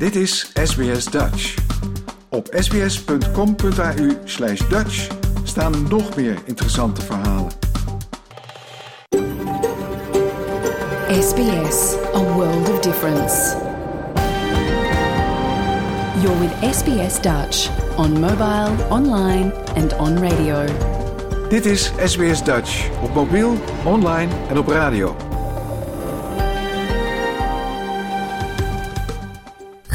Dit is SBS Dutch. Op sbs.com.au slash Dutch staan nog meer interessante verhalen. SBS, a world of difference. You're with SBS Dutch on mobile, online and on radio. Dit is SBS Dutch op mobiel, online en op radio.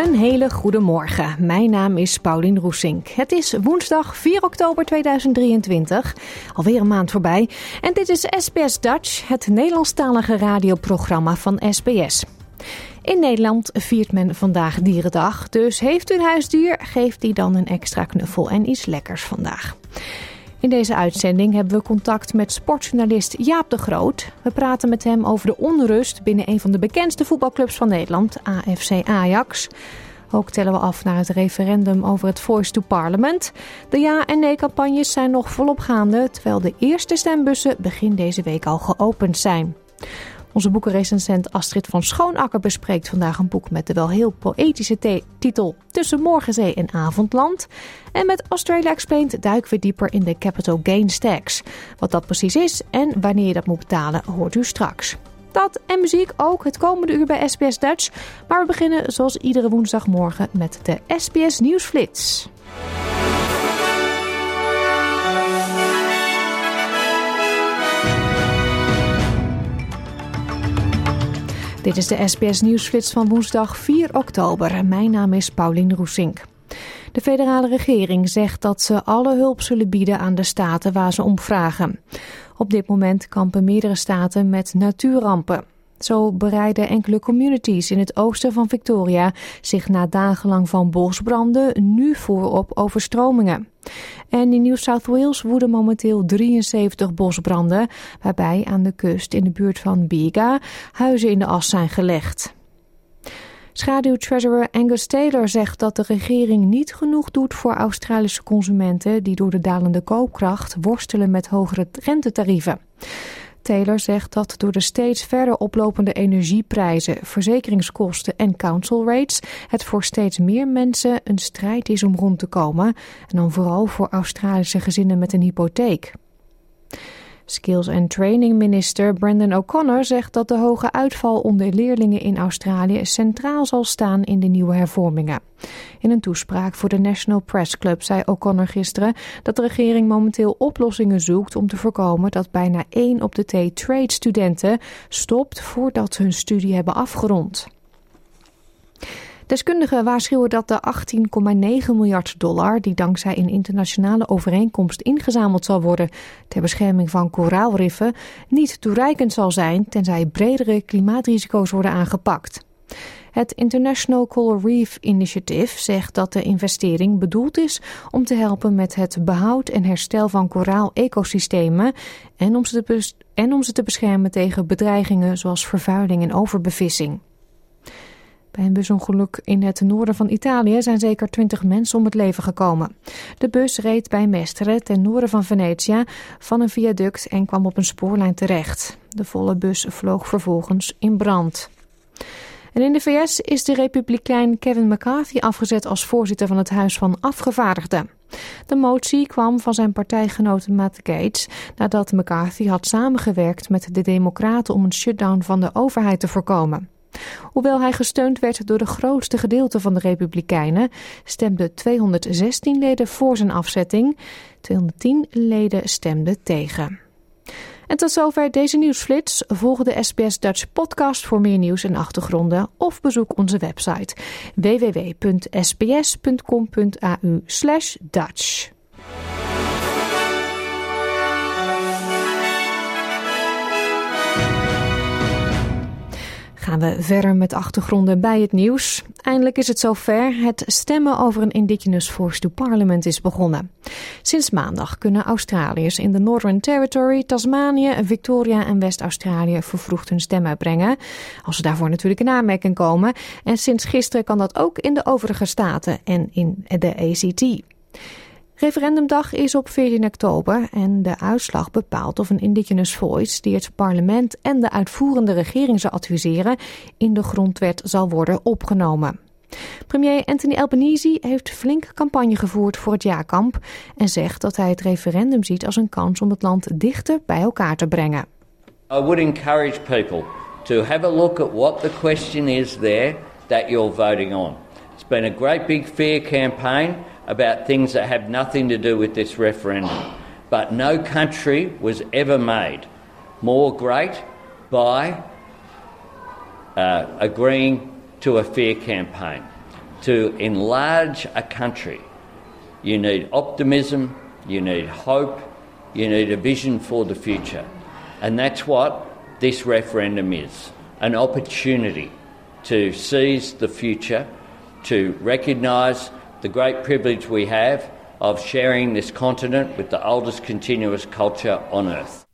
Een hele goede morgen. Mijn naam is Paulien Roesink. Het is woensdag 4 oktober 2023. Alweer een maand voorbij. En dit is SBS Dutch, het Nederlandstalige radioprogramma van SBS. In Nederland viert men vandaag Dierendag. Dus heeft u een huisdier, geeft die dan een extra knuffel en iets lekkers vandaag. In deze uitzending hebben we contact met sportjournalist Jaap de Groot. We praten met hem over de onrust binnen een van de bekendste voetbalclubs van Nederland, AFC Ajax. Ook tellen we af naar het referendum over het Voice to Parliament. De ja- en nee-campagnes zijn nog volop gaande, terwijl de eerste stembussen begin deze week al geopend zijn. Onze boekenrecensent Astrid van Schoonakker bespreekt vandaag een boek met de wel heel poëtische titel Tussen Morgenzee en Avondland. En met Australia Explained duiken we dieper in de capital gains tax. Wat dat precies is en wanneer je dat moet betalen, hoort u straks. Dat en muziek ook het komende uur bij SBS Dutch. Maar we beginnen zoals iedere woensdagmorgen met de SBS Nieuwsflits. Dit is de SBS Nieuwsflits van woensdag 4 oktober. Mijn naam is Paulien Roesink. De federale regering zegt dat ze alle hulp zullen bieden aan de staten waar ze om vragen. Op dit moment kampen meerdere staten met natuurrampen. Zo bereiden enkele communities in het oosten van Victoria zich na dagenlang van bosbranden nu voor op overstromingen. En in New South Wales woeden momenteel 73 bosbranden, waarbij aan de kust in de buurt van Bega huizen in de as zijn gelegd. Schaduwtreasurer Angus Taylor zegt dat de regering niet genoeg doet voor Australische consumenten die door de dalende koopkracht worstelen met hogere rentetarieven. Taylor zegt dat door de steeds verder oplopende energieprijzen, verzekeringskosten en council rates het voor steeds meer mensen een strijd is om rond te komen en dan vooral voor Australische gezinnen met een hypotheek. Skills and Training Minister Brendan O'Connor zegt dat de hoge uitval onder leerlingen in Australië centraal zal staan in de nieuwe hervormingen. In een toespraak voor de National Press Club zei O'Connor gisteren dat de regering momenteel oplossingen zoekt om te voorkomen dat bijna 1 op de twee trade-studenten stopt voordat ze hun studie hebben afgerond. Deskundigen waarschuwen dat de 18,9 miljard dollar, die dankzij een internationale overeenkomst ingezameld zal worden ter bescherming van koraalriffen, niet toereikend zal zijn tenzij bredere klimaatrisico's worden aangepakt. Het International Coral Reef Initiative zegt dat de investering bedoeld is om te helpen met het behoud en herstel van koraal-ecosystemen en om ze te, en om ze te beschermen tegen bedreigingen zoals vervuiling en overbevissing. Bij een busongeluk in het noorden van Italië zijn zeker 20 mensen om het leven gekomen. De bus reed bij Mestre ten noorden van Venetië van een viaduct en kwam op een spoorlijn terecht. De volle bus vloog vervolgens in brand. En in de VS is de republikein Kevin McCarthy afgezet als voorzitter van het Huis van Afgevaardigden. De motie kwam van zijn partijgenoot Matt Gates nadat McCarthy had samengewerkt met de Democraten om een shutdown van de overheid te voorkomen. Hoewel hij gesteund werd door de grootste gedeelte van de Republikeinen, stemden 216 leden voor zijn afzetting, 210 leden stemden tegen. En tot zover deze nieuwsflits. Volg de SBS Dutch podcast voor meer nieuws en achtergronden of bezoek onze website www.sbs.com.au/dutch. gaan we verder met achtergronden bij het nieuws. Eindelijk is het zover. Het stemmen over een Indigenous Force to Parliament is begonnen. Sinds maandag kunnen Australiërs in de Northern Territory, Tasmanië, Victoria en West-Australië vervroegd hun stem uitbrengen. Als ze daarvoor natuurlijk in aanmerking komen. En sinds gisteren kan dat ook in de overige staten en in de ACT. Referendumdag is op 14 oktober en de uitslag bepaalt of een Indigenous Voice die het parlement en de uitvoerende regering zal adviseren in de grondwet zal worden opgenomen. Premier Anthony Albanese heeft flink campagne gevoerd voor het jaarkamp en zegt dat hij het referendum ziet als een kans om het land dichter bij elkaar te brengen. I would encourage people to have a look at what the question is there that you're voting on. It's been a great big fear campaign. About things that have nothing to do with this referendum. But no country was ever made more great by uh, agreeing to a fair campaign. To enlarge a country, you need optimism, you need hope, you need a vision for the future. And that's what this referendum is an opportunity to seize the future, to recognise the great privilege we have of sharing this continent with the oldest continuous culture on earth.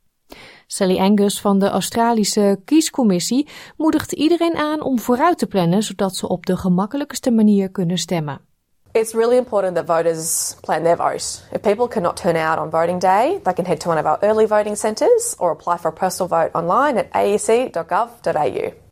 Sally Angus van de Australische kiescommissie moedigt iedereen aan om vooruit te plannen zodat ze op de gemakkelijkste manier kunnen stemmen. It's really important that voters plan their vote. If people cannot turn out on voting day, they can head to one of our early voting centres or apply for a postal vote online at aec.gov.au.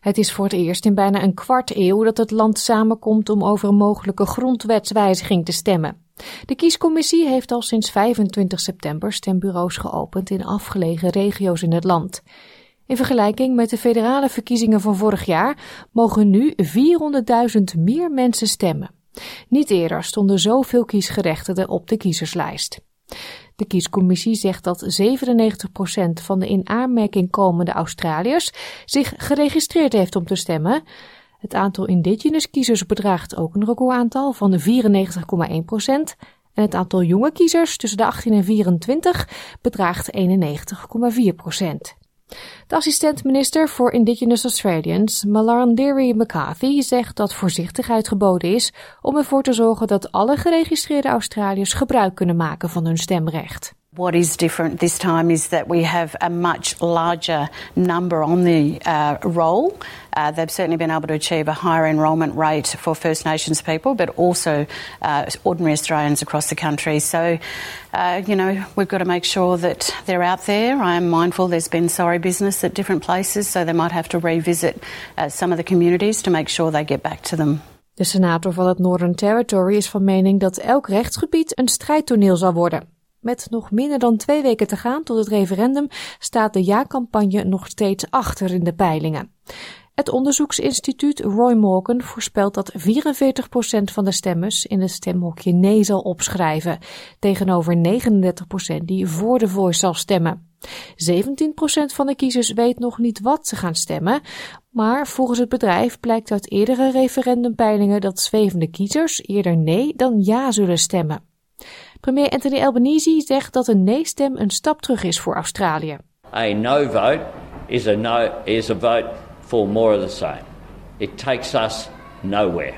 Het is voor het eerst in bijna een kwart eeuw dat het land samenkomt om over een mogelijke grondwetswijziging te stemmen. De kiescommissie heeft al sinds 25 september stembureaus geopend in afgelegen regio's in het land. In vergelijking met de federale verkiezingen van vorig jaar mogen nu 400.000 meer mensen stemmen. Niet eerder stonden zoveel kiesgerechtigden op de kiezerslijst. De kiescommissie zegt dat 97% van de in aanmerking komende Australiërs zich geregistreerd heeft om te stemmen. Het aantal indigenous kiezers bedraagt ook een recordaantal van 94,1% en het aantal jonge kiezers tussen de 18 en 24 bedraagt 91,4%. De assistent-minister voor Indigenous Australians, Malarndiri McCarthy, zegt dat voorzichtigheid geboden is om ervoor te zorgen dat alle geregistreerde Australiërs gebruik kunnen maken van hun stemrecht. What is different this time is that we have a much larger number on the uh, roll. Uh, they've certainly been able to achieve a higher enrolment rate for First Nations people, but also uh, ordinary Australians across the country. So, uh, you know, we've got to make sure that they're out there. I am mindful there's been sorry business at different places, so they might have to revisit uh, some of the communities to make sure they get back to them. De senator van het Northern Territory is van mening dat elk rechtsgebied een strijdtoneel zal worden. Met nog minder dan twee weken te gaan tot het referendum staat de ja-campagne nog steeds achter in de peilingen. Het onderzoeksinstituut Roy Morgan voorspelt dat 44% van de stemmers in het stemhokje nee zal opschrijven, tegenover 39% die voor de voice zal stemmen. 17% van de kiezers weet nog niet wat ze gaan stemmen, maar volgens het bedrijf blijkt uit eerdere referendumpeilingen dat zwevende kiezers eerder nee dan ja zullen stemmen. Premier Anthony Albanese zegt dat een nee-stem een stap terug is voor Australië. A no vote is a no is a vote for more of the same. It takes us nowhere.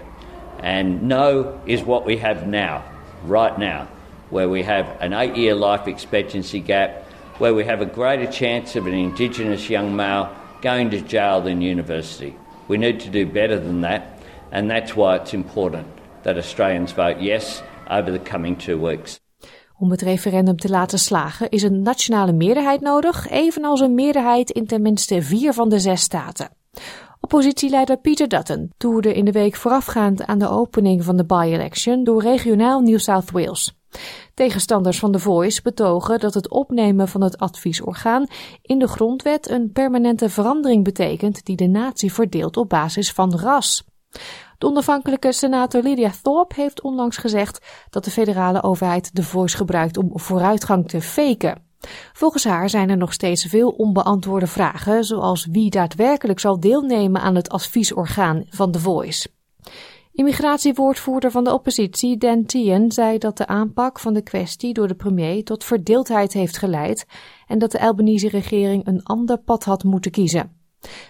And no is what we have now, right now, where we have an 8-year life expectancy gap, where we have a greater chance of an indigenous young male going to jail than university. We need to do better than that, and that's why it's important that Australians vote yes over the coming two weeks. Om het referendum te laten slagen is een nationale meerderheid nodig, evenals een meerderheid in tenminste vier van de zes staten. Oppositieleider Peter Dutton toerde in de week voorafgaand aan de opening van de by-election door regionaal New South Wales. Tegenstanders van The Voice betogen dat het opnemen van het adviesorgaan in de grondwet een permanente verandering betekent die de natie verdeelt op basis van ras. De onafhankelijke senator Lydia Thorpe heeft onlangs gezegd dat de federale overheid de voice gebruikt om vooruitgang te faken. Volgens haar zijn er nog steeds veel onbeantwoorde vragen, zoals wie daadwerkelijk zal deelnemen aan het adviesorgaan van The Voice. Immigratiewoordvoerder van de oppositie, Dan Tien, zei dat de aanpak van de kwestie door de premier tot verdeeldheid heeft geleid en dat de Albanese regering een ander pad had moeten kiezen.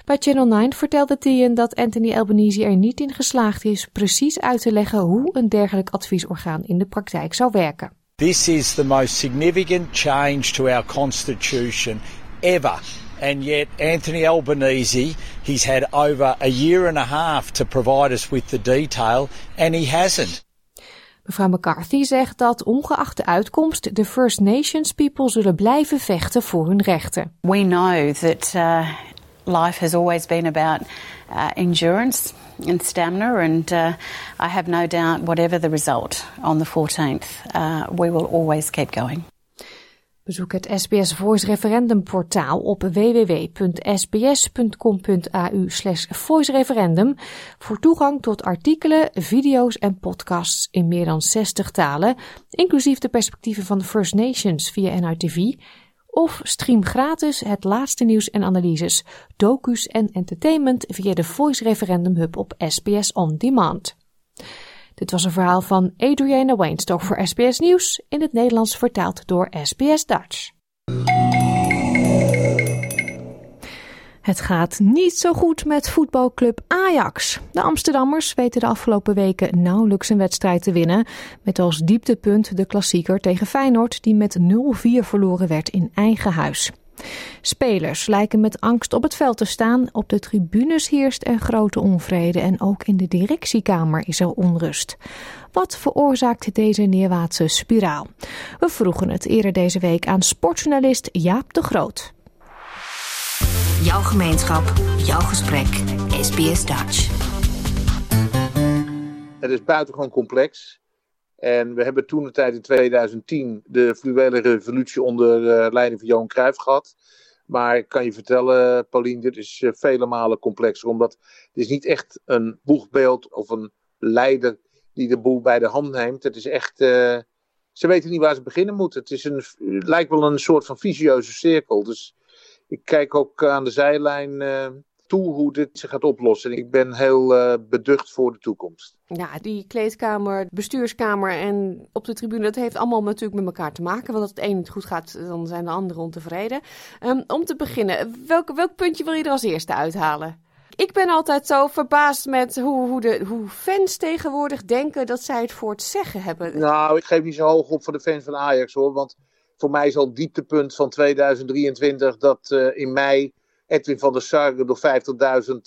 Bij Channel 9 vertelde Tian dat Anthony Albanese er niet in geslaagd is precies uit te leggen hoe een dergelijk adviesorgaan in de praktijk zou werken. This is the most significant change to our constitution ever. And yet, Anthony Albanese, he's had over a year and a half to provide us with the detail, and he hasn't. Mevrouw McCarthy zegt dat ongeacht de uitkomst de First Nations people zullen blijven vechten voor hun rechten. We know that uh, life has always been about uh, endurance and stamina, and uh, I have no doubt, whatever the result on the 14th, uh, we will always keep going. Bezoek het SBS Voice referendum portaal op www.sbs.com.au voice referendum voor toegang tot artikelen, video's en podcasts in meer dan 60 talen, inclusief de perspectieven van de First Nations via NRTV, of stream gratis het laatste nieuws en analyses, docu's en entertainment via de Voice Referendum Hub op SBS On Demand. Dit was een verhaal van Adriana Weinstock voor SBS Nieuws, in het Nederlands vertaald door SBS Dutch. Het gaat niet zo goed met voetbalclub Ajax. De Amsterdammers weten de afgelopen weken nauwelijks een wedstrijd te winnen. Met als dieptepunt de klassieker tegen Feyenoord die met 0-4 verloren werd in eigen huis. Spelers lijken met angst op het veld te staan. Op de tribunes heerst er grote onvrede en ook in de directiekamer is er onrust. Wat veroorzaakt deze neerwaartse spiraal? We vroegen het eerder deze week aan sportjournalist Jaap de Groot. Jouw gemeenschap, jouw gesprek, SBS Dutch. Het is buitengewoon complex. En we hebben toen de tijd in 2010 de fluwele revolutie onder uh, leiding van Johan Cruijff gehad. Maar ik kan je vertellen, Paulien, dit is uh, vele malen complexer. Omdat het is niet echt een boegbeeld of een leider die de boel bij de hand neemt. Het is echt... Uh, ze weten niet waar ze beginnen moeten. Het, is een, lijkt wel een soort van visieuze cirkel. Dus ik kijk ook aan de zijlijn toe hoe dit zich gaat oplossen. Ik ben heel uh, beducht voor de toekomst. Ja, die kleedkamer, bestuurskamer en op de tribune, dat heeft allemaal natuurlijk met elkaar te maken. Want als het een niet goed gaat, dan zijn de anderen ontevreden. Um, om te beginnen, welk, welk puntje wil je er als eerste uithalen? Ik ben altijd zo verbaasd met hoe, hoe, de, hoe fans tegenwoordig denken dat zij het voor het zeggen hebben. Nou, ik geef niet zo hoog op voor de fans van Ajax hoor. Want voor mij is al het dieptepunt van 2023 dat uh, in mei Edwin van der Sar door 50.000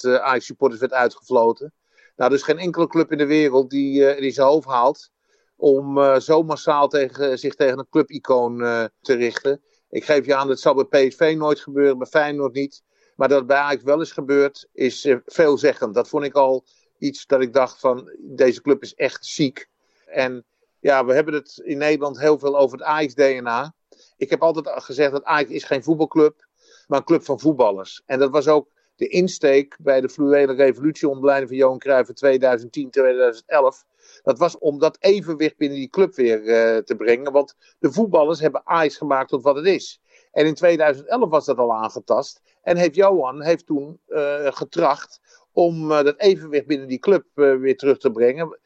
uh, Ajax-supporters werd uitgefloten. Nou, er is geen enkele club in de wereld die, uh, die zijn hoofd haalt om zo massaal tegen, zich tegen een clubicoon te richten. Ik geef je aan, dat zal bij PSV nooit gebeuren, bij Feyenoord niet. Maar dat het bij Ajax wel is gebeurd, is veelzeggend. Dat vond ik al iets dat ik dacht van, deze club is echt ziek. En ja, we hebben het in Nederland heel veel over het Ajax-DNA. Ik heb altijd gezegd dat Ajax is geen voetbalclub maar een club van voetballers. En dat was ook de insteek bij de fluwele revolutie onder leiding van Johan Cruijff in 2010, 2011. Dat was om dat evenwicht binnen die club weer uh, te brengen. Want de voetballers hebben Ajax gemaakt tot wat het is. En in 2011 was dat al aangetast. En heeft Johan heeft toen uh, getracht om uh, dat evenwicht binnen die club weer terug te brengen.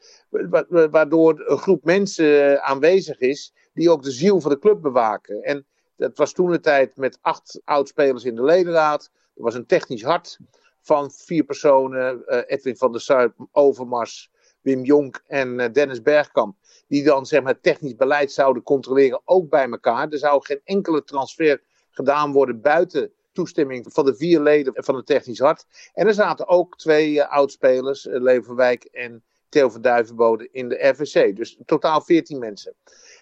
Waardoor een groep mensen aanwezig is die ook de ziel van de club bewaken. En dat was toen de tijd met acht oudspelers in de ledenraad. Er was een technisch hart van vier personen. Uh, Edwin van der Sar, Overmars, Wim Jonk en uh, Dennis Bergkamp. Die dan zeg maar, technisch beleid zouden controleren, ook bij elkaar. Er zou geen enkele transfer gedaan worden buiten toestemming van de vier leden van het technisch hart. En er zaten ook twee uh, oudspelers, Leverwijk en Theo van Duivenbode, in de RVC. Dus totaal veertien mensen.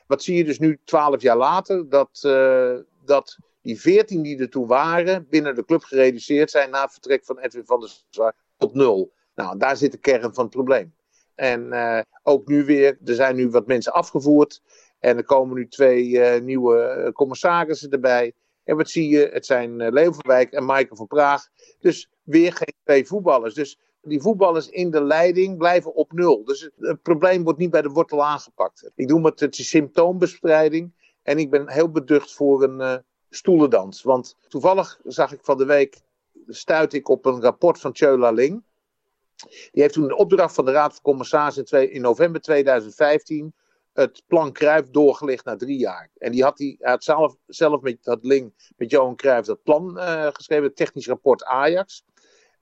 Wat zie je dus nu, twaalf jaar later, dat, uh, dat die veertien die er toen waren, binnen de club gereduceerd zijn na het vertrek van Edwin van der Sar tot nul. Nou, daar zit de kern van het probleem. En uh, ook nu weer, er zijn nu wat mensen afgevoerd. En er komen nu twee uh, nieuwe commissarissen erbij. En wat zie je? Het zijn Leeuwenwijk en Maaike van Praag. Dus weer geen twee voetballers. Dus die voetballers in de leiding blijven op nul. Dus het probleem wordt niet bij de wortel aangepakt. Ik noem het, het symptoombestrijding. En ik ben heel beducht voor een uh, stoelendans. Want toevallig zag ik van de week, stuit ik op een rapport van Tjöla Ling. Die heeft toen een opdracht van de Raad van Commissarissen in, november 2015 het plan Cruijff doorgelegd na drie jaar. En die had, die, had zelf, met dat link met Johan Cruijff dat plan uh, geschreven, het technisch rapport Ajax.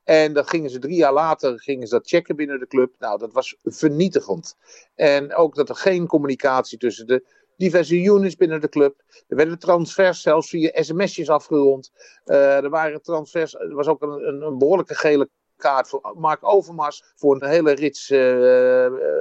En dat gingen ze drie jaar later gingen ze dat checken binnen de club. Nou, dat was vernietigend. En ook dat er geen communicatie tussen de diverse units binnen de club. Er werden transfers zelfs via sms'jes afgerond. Uh, er waren transfers, er was ook een, een, behoorlijke gele kaart voor Mark Overmars voor een hele rits uh,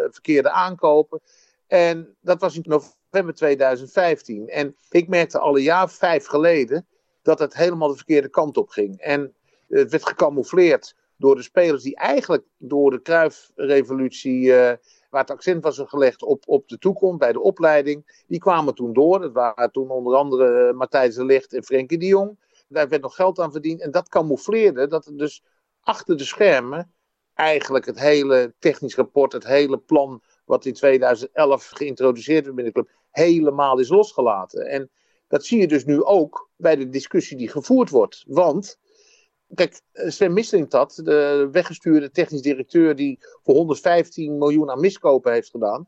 verkeerde aankopen. En dat was in november 2015. En ik merkte al een jaar vijf geleden dat het helemaal de verkeerde kant op ging. En het werd gecamoufleerd door de spelers die eigenlijk door de Kruifrevolutie, uh, waar het accent was gelegd op, op de toekomst bij de opleiding, die kwamen toen door. Dat waren toen onder andere Matthijs de Ligt en Frenkie de Jong. Daar werd nog geld aan verdiend en dat camoufleerde dat er dus achter de schermen eigenlijk het hele technisch rapport, het hele plan wat in 2011 geïntroduceerd werd binnen de club, helemaal is losgelaten. En dat zie je dus nu ook bij de discussie die gevoerd wordt. Want, kijk, Sven Mislintat, de weggestuurde technisch directeur die voor 115 miljoen aan miskopen heeft gedaan,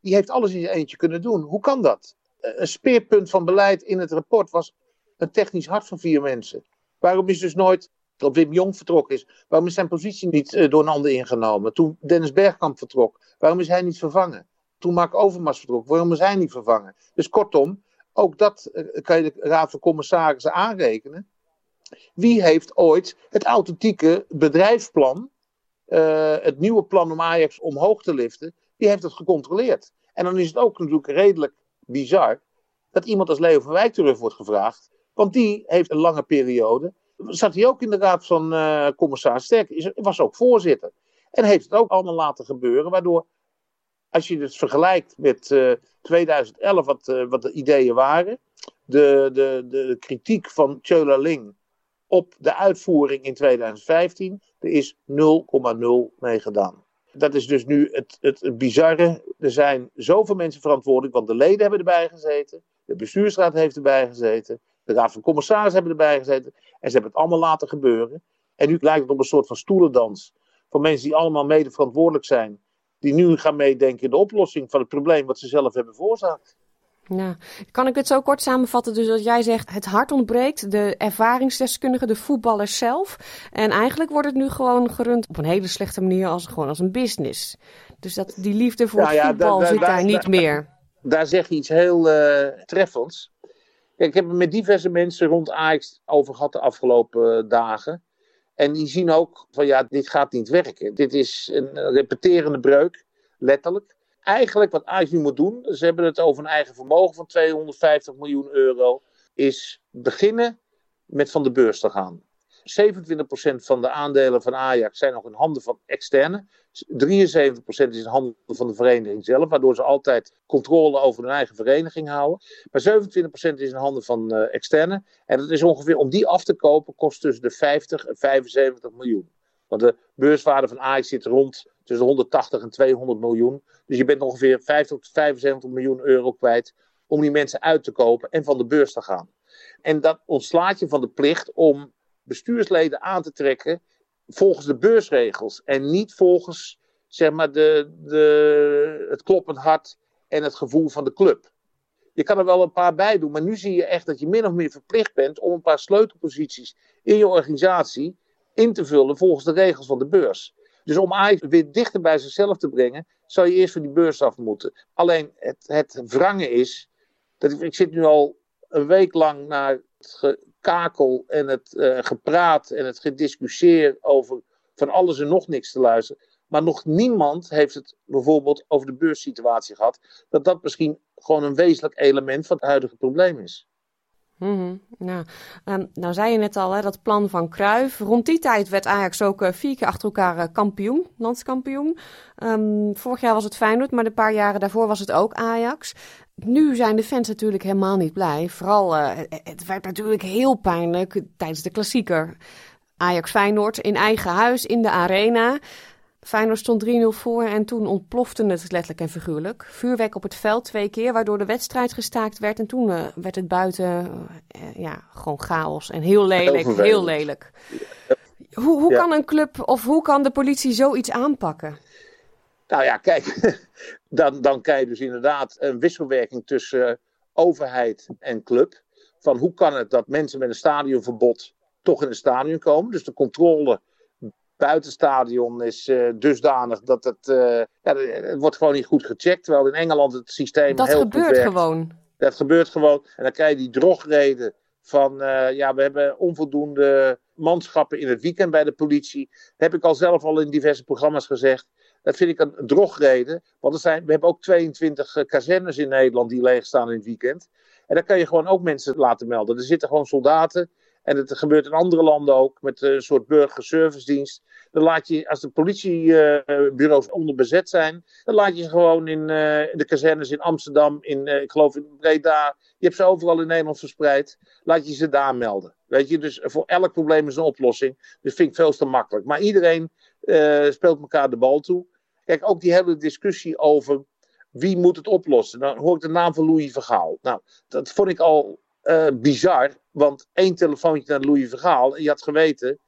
die heeft alles in zijn eentje kunnen doen. Hoe kan dat? Een speerpunt van beleid in het rapport was een technisch hart van vier mensen. Waarom is dus nooit dat Wim Jong vertrokken is. Waarom is zijn positie niet uh, door een ander ingenomen? Toen Dennis Bergkamp vertrok, waarom is hij niet vervangen? Toen Mark Overmars vertrok, waarom is hij niet vervangen? Dus kortom, ook dat kan je de Raad van Commissarissen aanrekenen. Wie heeft ooit het authentieke bedrijfsplan, uh, het nieuwe plan om Ajax omhoog te liften, die heeft het gecontroleerd? En dan is het ook natuurlijk redelijk bizar dat iemand als Leo van Wijk terug wordt gevraagd. Want die heeft een lange periode zat hij ook in de raad van uh, commissaris Sterk. Is, was ook voorzitter. En heeft het ook allemaal laten gebeuren. Waardoor, als je het vergelijkt met uh, 2011, wat, wat de ideeën waren. De, de, de kritiek van Chola Ling op de uitvoering in 2015. Er is 0,0 mee gedaan. Dat is dus nu het, het, bizarre. Er zijn zoveel mensen verantwoordelijk. Want de leden hebben erbij gezeten. De bestuursraad heeft erbij gezeten. De Raad van Commissarissen hebben erbij gezeten. En ze hebben het allemaal laten gebeuren. En nu lijkt het op een soort van stoelendans. Van mensen die allemaal mede verantwoordelijk zijn. Die nu gaan meedenken in de oplossing van het probleem wat ze zelf hebben veroorzaakt. Ja, kan ik het zo kort samenvatten? Dus dat jij zegt, het hart ontbreekt, de ervaringsdeskundigen, de voetballers zelf. En eigenlijk wordt het nu gewoon gerund op een hele slechte manier als, gewoon als een business. Dus dat, die liefde voor nou ja, voetbal da, da, zit da, daar niet meer. Daar zeg je iets heel uh, treffends. Kijk, ik heb het met diverse mensen rond Ajax over gehad de afgelopen dagen. En die zien ook van ja, dit gaat niet werken. Dit is een repeterende breuk, letterlijk. Eigenlijk wat Ajax nu moet doen, ze hebben het over een eigen vermogen van 250 miljoen euro, is beginnen met van de beurs te gaan. 27% van de aandelen van Ajax zijn nog in handen van externe. 73% is in handen van de vereniging zelf, waardoor ze altijd controle over hun eigen vereniging houden. Maar 27% is in handen van uh, externe. En dat is ongeveer, om die af te kopen, kost tussen de 50 en 75 miljoen. Want de beurswaarde van Ajax zit rond tussen de 180 en 200 miljoen. Dus je bent ongeveer 50 tot 75 miljoen euro kwijt om die mensen uit te kopen en van de beurs te gaan. En dat ontslaat je van de plicht om bestuursleden aan te trekken volgens de beursregels en niet volgens zeg maar, de, de, het kloppend hart en het gevoel van de club. Je kan er wel een paar bij doen, maar nu zie je echt dat je min of meer verplicht bent om een paar sleutelposities in je organisatie in te vullen volgens de regels van de beurs. Dus om Ajax weer dichter bij zichzelf te brengen, zou je eerst van die beurs af moeten. Alleen het, het wrangen is, dat ik, zit nu al een week lang naar het kakel en het uh, gepraat en het gediscussieer over van alles en nog niks te luisteren. Maar nog niemand heeft het bijvoorbeeld over de beurssituatie gehad. Dat dat misschien gewoon een wezenlijk element van het huidige probleem is. Mm ja. um, nou zei je net al, hè, dat plan van Cruijff. Rond die tijd werd Ajax ook uh, vier keer achter elkaar uh, kampioen, landskampioen. Um, vorig jaar was het Feyenoord, maar de paar jaren daarvoor was het ook Ajax. Nu zijn de fans natuurlijk helemaal niet blij. Vooral, uh, het werd natuurlijk heel pijnlijk tijdens de klassieker. Ajax-Feyenoord in eigen huis, in de arena. Feyenoord stond 3-0 voor en toen ontplofte het letterlijk en figuurlijk. Vuurwerk op het veld twee keer, waardoor de wedstrijd gestaakt werd. En toen uh, werd het buiten uh, ja, gewoon chaos en heel lelijk, heel, heel lelijk. Hoe, hoe ja. kan een club of hoe kan de politie zoiets aanpakken? Nou ja, kijk, dan, dan krijg je dus inderdaad een wisselwerking tussen overheid en club. Van hoe kan het dat mensen met een stadionverbod toch in een stadion komen? Dus de controle buitenstadion is uh, dusdanig dat het, uh, ja, het wordt gewoon niet goed gecheckt. Terwijl in Engeland het systeem dat heel goed werkt. Dat gebeurt gewoon. Dat gebeurt gewoon. En dan krijg je die drogreden van, uh, ja, we hebben onvoldoende manschappen in het weekend bij de politie. Dat heb ik al zelf al in diverse programma's gezegd. Dat vind ik een drogreden. Want er zijn, we hebben ook 22 kazernes in Nederland die leeg staan in het weekend. En dan kan je gewoon ook mensen laten melden. Er zitten gewoon soldaten en het gebeurt in andere landen ook met een soort burgerservicedienst. Dan laat je, als de politiebureaus onderbezet zijn, dan laat je ze gewoon in, in de kazernes in Amsterdam, in, uh, ik geloof in Breda. Je hebt ze overal in Nederland verspreid. Laat je ze daar melden. Weet je, dus voor elk probleem is een oplossing. Dus vind ik veel te makkelijk. Maar iedereen speelt elkaar de bal toe. Kijk, ook die hele discussie over wie moet het oplossen. Dan hoor ik de naam van Louis Vergaal. Nou, dat vond ik al bizar. Want één telefoontje naar Louis Vergaal. En je had geweten.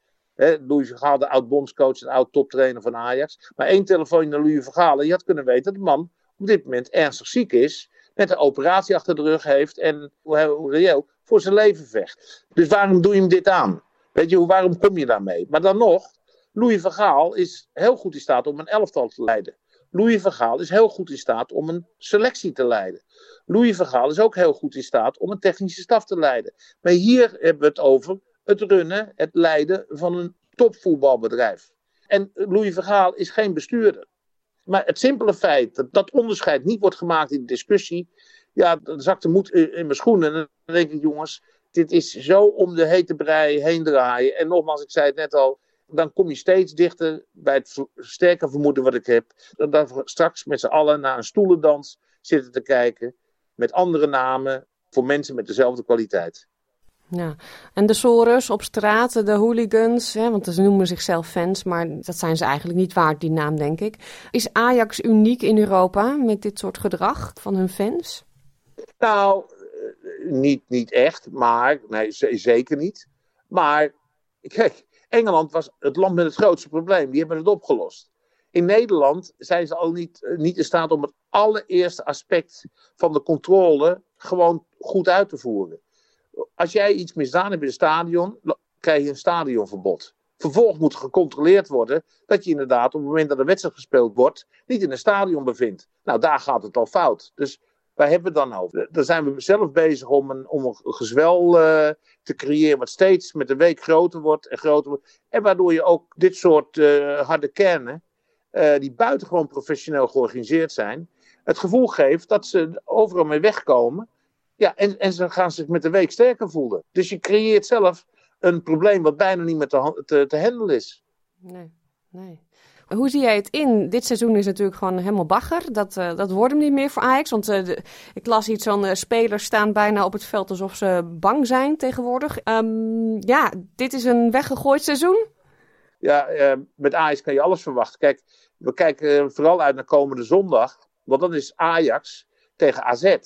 Hè, Louis Vergaal, de oud-bondscoach en oud-toptrainer van Ajax. Maar één telefoontje naar Louis Vergaal. En je had kunnen weten dat de man op dit moment ernstig ziek is. Met een operatie achter de rug heeft. En hoe reëel voor zijn leven vecht. Dus waarom doe je hem dit aan? Weet je, waarom kom je daarmee? Maar dan nog. Louis Vergaal is heel goed in staat om een elftal te leiden. Louis Vergaal is heel goed in staat om een selectie te leiden. Louis Vergaal is ook heel goed in staat om een technische staf te leiden. Maar hier hebben we het over het runnen, het leiden van een topvoetbalbedrijf. En Louis Vergaal is geen bestuurder. Maar het simpele feit dat dat onderscheid niet wordt gemaakt in de discussie, ja, dan zakt de moed in mijn schoenen. En dan denk ik, jongens, dit is zo om de hete brei heen draaien. En nogmaals, ik zei het net al, dan kom je steeds dichter bij het sterke vermoeden wat ik heb. Dat we straks met z'n allen naar een stoelendans zitten te kijken. Met andere namen voor mensen met dezelfde kwaliteit. Ja, en de Soros op straat, de hooligans, hè, want ze noemen zichzelf fans, maar dat zijn ze eigenlijk niet waard, die naam, denk ik. Is Ajax uniek in Europa met dit soort gedrag van hun fans? Nou, niet, niet echt, maar nee, zeker niet. Maar kijk, Engeland was het land met het grootste probleem. Die hebben het opgelost. In Nederland zijn ze al niet, niet in staat om het allereerste aspect van de controle gewoon goed uit te voeren. Als jij iets misdaan hebt in een stadion, krijg je een stadionverbod. Vervolgens moet gecontroleerd worden dat je inderdaad op het moment dat een wedstrijd gespeeld wordt, niet in een stadion bevindt. Nou, daar gaat het al fout. Dus waar hebben we het dan over? Daar zijn we zelf bezig om een, om een gezwel uh, te creëren wat steeds met de week groter wordt en groter wordt. En waardoor je ook dit soort uh, harde kernen, uh, die buitengewoon professioneel georganiseerd zijn, het gevoel geeft dat ze overal mee wegkomen. Ja, en, en ze gaan zich met de week sterker voelen. Dus je creëert zelf een probleem wat bijna niet meer te, te, te handelen is. Nee, nee. Hoe zie jij het in? Dit seizoen is natuurlijk gewoon helemaal bagger. Dat, uh, dat wordt hem niet meer voor Ajax. Want uh, de, ik las iets van uh, spelers staan bijna op het veld alsof ze bang zijn tegenwoordig. Um, ja, dit is een weggegooid seizoen. Ja, met Ajax kan je alles verwachten. Kijk, we kijken vooral uit naar komende zondag. Want dan is Ajax tegen AZ.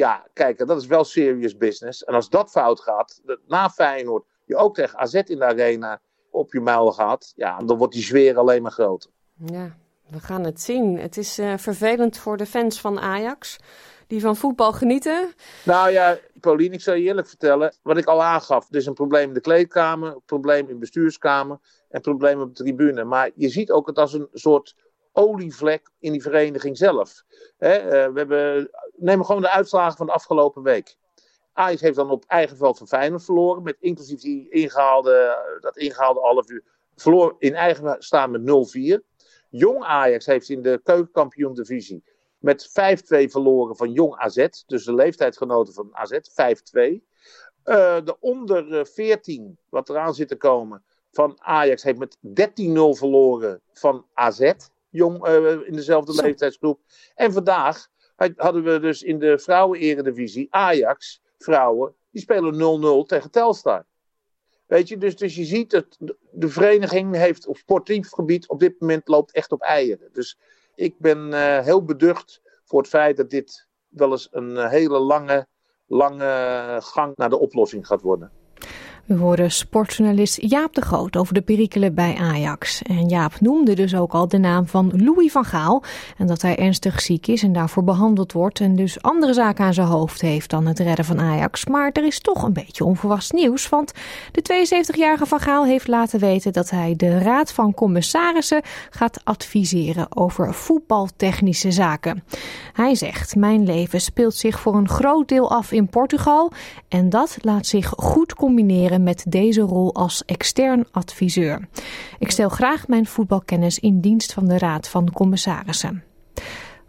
Ja, kijk, dat is wel serious business. En als dat fout gaat, na Feyenoord, je ook tegen AZ in de arena op je muil gaat, ja, dan wordt die zweer alleen maar groter. Ja, we gaan het zien. Het is uh, vervelend voor de fans van Ajax, die van voetbal genieten. Nou ja, Paulien, ik zal je eerlijk vertellen, wat ik al aangaf. Er is een probleem in de kleedkamer, een probleem in de bestuurskamer en een probleem op de tribune. Maar je ziet ook het als een soort olievlek in die vereniging zelf. He, uh, we hebben, neem gewoon de uitslagen van de afgelopen week. Ajax heeft dan op eigen veld van Feyenoord verloren. Met inclusief die ingehaalde, dat ingehaalde half uur. Verloor in eigen staan met 0-4. Jong Ajax heeft in de keukenkampioen divisie met 5-2 verloren van Jong AZ. Dus de leeftijdsgenoten van AZ. 5-2. Uh, de onder 14, wat eraan zit te komen, van Ajax heeft met 13-0 verloren van AZ. Jong uh, in dezelfde Zo. leeftijdsgroep. En vandaag hadden we dus in de vrouwen-eredivisie Ajax vrouwen, die spelen 0-0 tegen Telstar. Weet je, dus, dus je ziet dat de vereniging heeft op sportief gebied op dit moment loopt echt op eieren. Dus ik ben uh, heel beducht voor het feit dat dit wel eens een hele lange, lange gang naar de oplossing gaat worden. We horen sportjournalist Jaap de Groot over de perikelen bij Ajax. En Jaap noemde dus ook al de naam van Louis van Gaal. En dat hij ernstig ziek is en daarvoor behandeld wordt. En dus andere zaken aan zijn hoofd heeft dan het redden van Ajax. Maar er is toch een beetje onverwachts nieuws. Want de 72-jarige van Gaal heeft laten weten dat hij de Raad van Commissarissen gaat adviseren over voetbaltechnische zaken. Hij zegt: Mijn leven speelt zich voor een groot deel af in Portugal. En dat laat zich goed combineren met deze rol als extern adviseur. Ik stel graag mijn voetbalkennis in dienst van de Raad van Commissarissen.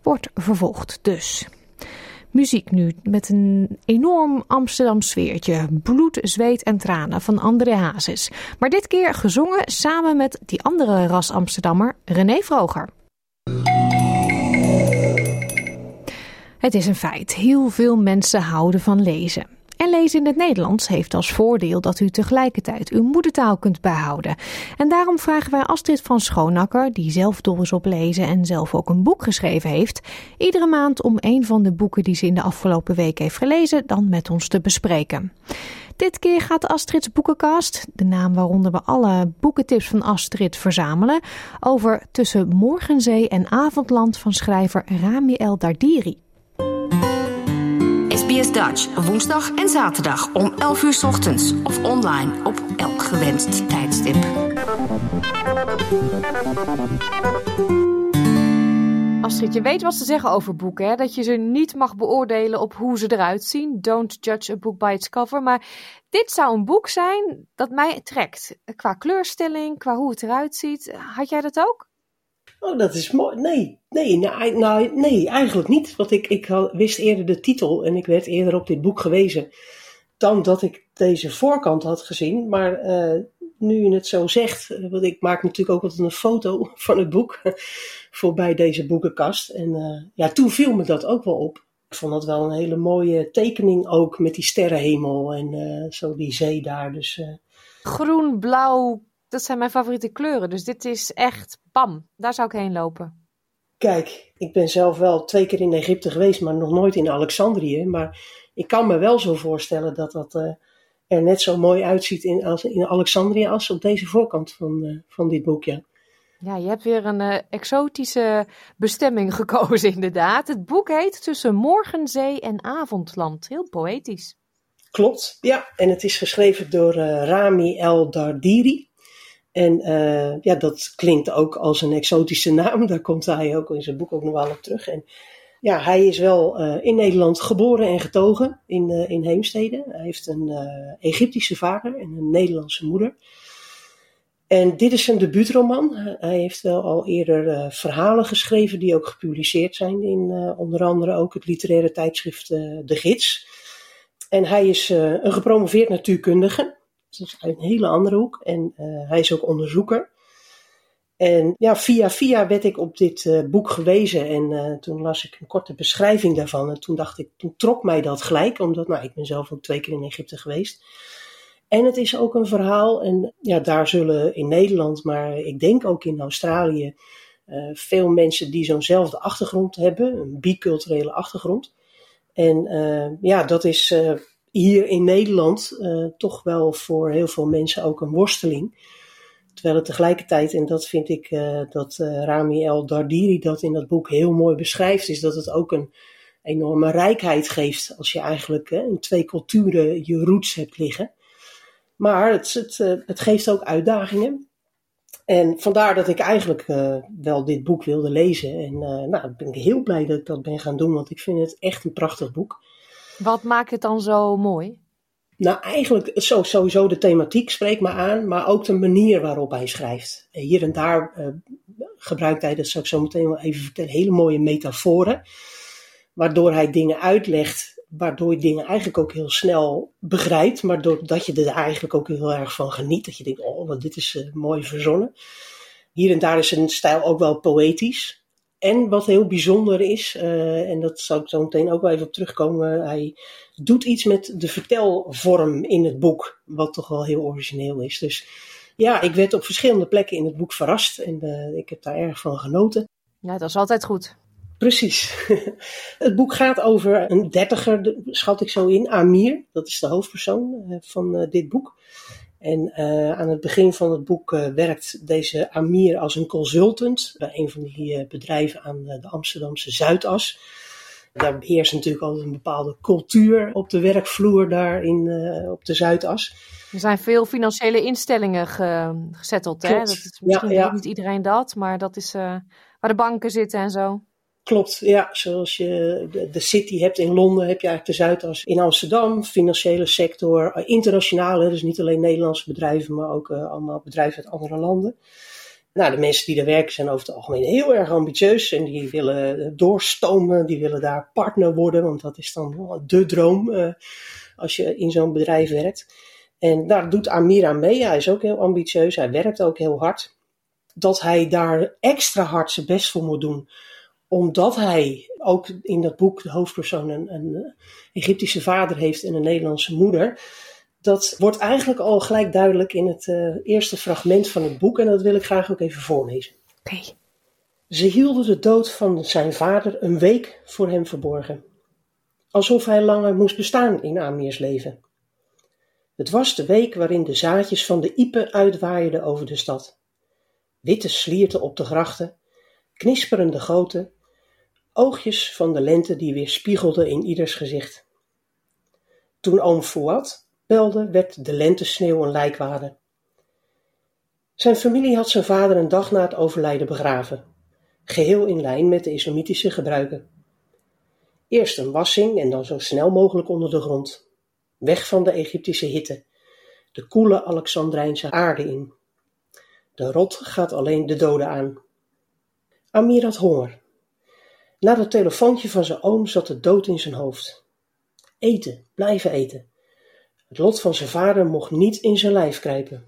Wordt vervolgd dus. Muziek nu met een enorm Amsterdam sfeertje. Bloed, zweet en tranen van André Hazes. Maar dit keer gezongen samen met die andere ras Amsterdammer René Vroger. Het is een feit. Heel veel mensen houden van lezen. En lezen in het Nederlands heeft als voordeel dat u tegelijkertijd uw moedertaal kunt behouden. En daarom vragen wij Astrid van Schoonakker, die zelf dol is op lezen en zelf ook een boek geschreven heeft, iedere maand om een van de boeken die ze in de afgelopen week heeft gelezen dan met ons te bespreken. Dit keer gaat Astrid's Boekenkast, de naam waaronder we alle boekentips van Astrid verzamelen, over Tussen Morgenzee en Avondland van schrijver Rami El Dardiri. SBS Dutch, woensdag en zaterdag om 11 uur ochtends of online op elk gewenst tijdstip. Astrid, je weet wat ze zeggen over boeken, hè? dat je ze niet mag beoordelen op hoe ze eruit zien. Don't judge a book by its cover. Maar dit zou een boek zijn dat mij trekt. Qua kleurstelling, qua hoe het eruit ziet. Had jij dat ook? Oh, dat is mooi. Nee, nee, nou, nou, nee, eigenlijk niet. Want ik, ik wist eerder de titel en ik werd eerder op dit boek gewezen dan dat ik deze voorkant had gezien. Maar uh, nu je het zo zegt, want ik maak natuurlijk ook altijd een foto van het boek voorbij deze boekenkast. En uh, ja, toen viel me dat ook wel op. Ik vond dat wel een hele mooie tekening ook met die sterrenhemel en zo die zee daar. Dus, Groen, blauw, dat zijn mijn favoriete kleuren. Dus dit is echt bam, daar zou ik heen lopen. Kijk, ik ben zelf wel twee keer in Egypte geweest, maar nog nooit in Alexandrië. Maar ik kan me wel zo voorstellen dat dat uh, er net zo mooi uitziet in, als, in Alexandrië als op deze voorkant van, uh, van dit boek. Ja. ja, je hebt weer een uh, exotische bestemming gekozen, inderdaad. Het boek heet Tussen Morgenzee en Avondland. Heel poëtisch. Klopt, ja. En het is geschreven door Rami El Dardiri. En uh, ja, dat klinkt ook als een exotische naam. Daar komt hij ook in zijn boek ook nog wel op terug. En ja, hij is wel uh, in Nederland geboren en getogen in, uh, in Heemstede. Hij heeft een Egyptische vader en een Nederlandse moeder. En dit is zijn debuutroman. Hij heeft wel al eerder verhalen geschreven die ook gepubliceerd zijn in onder andere ook het literaire tijdschrift De Gids. En hij is een gepromoveerd natuurkundige. Dat is een hele andere hoek. En uh, hij is ook onderzoeker. En ja, via via werd ik op dit uh, boek gewezen en uh, toen las ik een korte beschrijving daarvan. En toen dacht ik, toen trok mij dat gelijk, omdat nou, ik ben zelf ook twee keer in Egypte geweest. En het is ook een verhaal, en ja, daar zullen in Nederland, maar ik denk ook in Australië, veel mensen die zo'nzelfde achtergrond hebben, een biculturele achtergrond. En ja, dat is hier in Nederland uh, toch wel voor heel veel mensen ook een worsteling. Terwijl het tegelijkertijd, en dat vind ik uh, dat uh, Rami El Dardiri dat in dat boek heel mooi beschrijft, is dat het ook een enorme rijkheid geeft als je eigenlijk in twee culturen je roots hebt liggen. Maar het, het, geeft ook uitdagingen. En vandaar dat ik eigenlijk wel dit boek wilde lezen. En nou, ben ik heel blij dat ik dat ben gaan doen, want ik vind het echt een prachtig boek. Wat maakt het dan zo mooi? Nou, eigenlijk zo, sowieso de thematiek spreekt me aan, maar ook de manier waarop hij schrijft. Hier en daar uh, gebruikt hij, dat zal ik zo meteen wel even vertellen, hele mooie metaforen. Waardoor hij dingen uitlegt, waardoor je dingen eigenlijk ook heel snel begrijpt, maar doordat je er eigenlijk ook heel erg van geniet. Dat je denkt, oh, wat dit is uh, mooi verzonnen. Hier en daar is zijn stijl ook wel poëtisch. En wat heel bijzonder is, uh, en dat zal ik zo meteen ook wel even op terugkomen, hij doet iets met de vertelvorm in het boek, wat toch wel heel origineel is. Dus ja, ik werd op verschillende plekken in het boek verrast en uh, ik heb daar erg van genoten. Ja, dat is altijd goed. Precies. Het boek gaat over een dertiger, schat ik zo in, Amir. Dat is de hoofdpersoon eh, van eh, dit boek. En uh, aan het begin van het boek uh, werkt deze Amir als een consultant bij een van die uh, bedrijven aan de Amsterdamse Zuidas. Daar heerst natuurlijk altijd een bepaalde cultuur op de werkvloer daar in, op de Zuidas. Er zijn veel financiële instellingen ge gezetteld. Hè? Dat is misschien ja, ja. niet iedereen dat, maar dat is waar de banken zitten en zo. Klopt, ja. Zoals je de, City hebt in Londen, heb je eigenlijk de Zuidas in Amsterdam. Financiële sector, internationale, dus niet alleen Nederlandse bedrijven, maar ook uh, allemaal bedrijven uit andere landen. Nou, de mensen die daar werken zijn over het algemeen heel erg ambitieus en die willen doorstomen, die willen daar partner worden, want dat is dan de droom als je in zo'n bedrijf werkt. En daar doet Amir aan mee. Hij is ook heel ambitieus, hij werkt ook heel hard. Dat hij daar extra hard zijn best voor moet doen omdat hij ook in dat boek de hoofdpersoon een, een eh, Egyptische vader heeft en een Nederlandse moeder. Dat wordt eigenlijk al gelijk duidelijk in het uh, eerste fragment van het boek en dat wil ik graag ook even voorlezen. Oké. Okay. Ze hielden de dood van zijn vader een week voor hem verborgen. Alsof hij langer moest bestaan in Amirs leven. Het was de week waarin de zaadjes van de iepen uitwaaiden over de stad. Witte slierten op de grachten, knisperende goten oogjes van de lente die weer spiegelden in ieders gezicht. Toen oom Fouad belde, werd de lentesneeuw een lijkwade. Zijn familie had zijn vader een dag na het overlijden begraven, geheel in lijn met de islamitische gebruiken. Eerst een wassing en dan zo snel mogelijk onder de grond, weg van de Egyptische hitte, de koele Alexandrijnse aarde in. De rot gaat alleen de doden aan. Amir had honger na dat telefoontje van zijn oom zat de dood in zijn hoofd. Eten, blijven eten. Het lot van zijn vader mocht niet in zijn lijf kruipen.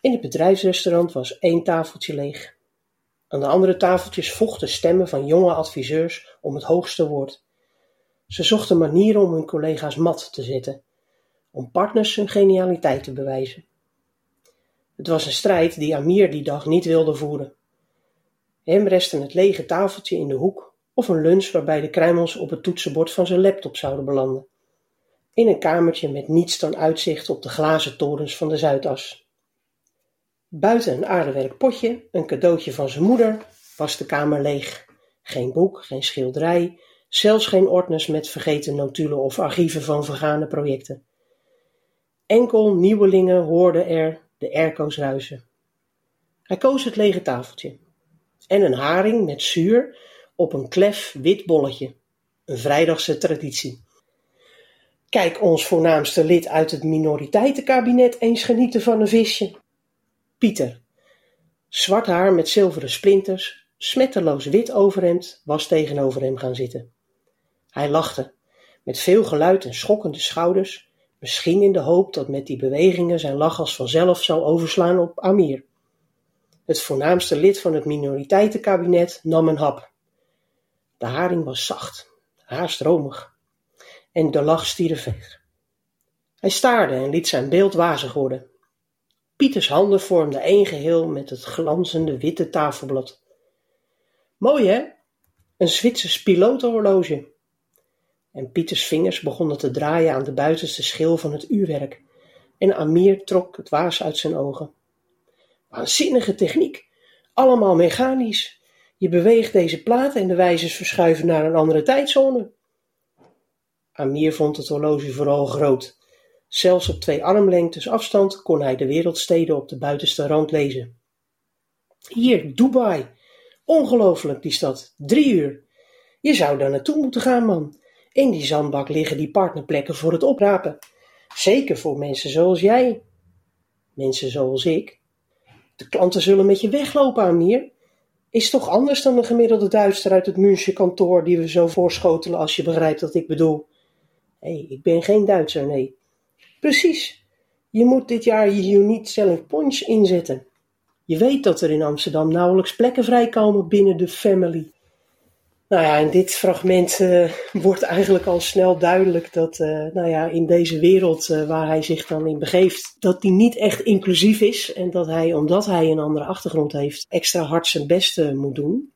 In het bedrijfsrestaurant was één tafeltje leeg. Aan de andere tafeltjes vochten stemmen van jonge adviseurs om het hoogste woord. Ze zochten manieren om hun collega's mat te zetten, om partners hun genialiteit te bewijzen. Het was een strijd die Amir die dag niet wilde voeren. Hem restte het lege tafeltje in de hoek of een lunch waarbij de kruimels op het toetsenbord van zijn laptop zouden belanden. In een kamertje met niets dan uitzicht op de glazen torens van de Zuidas. Buiten een aardewerk potje, een cadeautje van zijn moeder, was de kamer leeg. Geen boek, geen schilderij, zelfs geen ordners met vergeten notulen of archieven van vergane projecten. Enkel nieuwelingen hoorden er de airco's ruisen. Hij koos het lege tafeltje, en een haring met zuur op een klef wit bolletje. Een vrijdagse traditie. Kijk ons voornaamste lid uit het minoriteitenkabinet eens genieten van een visje. Pieter. Zwart haar met zilveren splinters, smetteloos wit overhemd, was tegenover hem gaan zitten. Hij lachte, met veel geluid en schokkende schouders, misschien in de hoop dat met die bewegingen zijn lach als vanzelf zou overslaan op Amir. Het voornaamste lid van het minoriteitenkabinet nam een hap. De haring was zacht, haast romig, en de lach stierf weg. Hij staarde en liet zijn beeld wazig worden. Pieters handen vormden één geheel met het glanzende witte tafelblad. Mooi hè? Een Zwitsers pilotenhorloge. En Pieters vingers begonnen te draaien aan de buitenste schil van het uurwerk, en Amir trok het waas uit zijn ogen. Waanzinnige techniek. Allemaal mechanisch. Je beweegt deze plaat en de wijzers verschuiven naar een andere tijdzone. Amir vond het horloge vooral groot. Zelfs op twee armlengtes afstand kon hij de wereldsteden op de buitenste rand lezen. Hier, Dubai. Ongelooflijk, die stad. Drie uur. Je zou daar naartoe moeten gaan, man. In die zandbak liggen die partnerplekken voor het oprapen. Zeker voor mensen zoals jij. Mensen zoals ik. De klanten zullen met je weglopen, Amir. Is toch anders dan een gemiddelde Duitser uit het München kantoor die we zo voorschotelen als je begrijpt wat ik bedoel. Hé, hey, ik ben geen Duitser, nee. Precies. Je moet dit jaar je Unique Selling Points inzetten. Je weet dat er in Amsterdam nauwelijks plekken vrijkomen binnen de family. Nou ja, in dit fragment uh, wordt eigenlijk al snel duidelijk dat uh, nou ja, in deze wereld uh, waar hij zich dan in begeeft, dat die niet echt inclusief is en dat hij, omdat hij een andere achtergrond heeft, extra hard zijn best moet doen.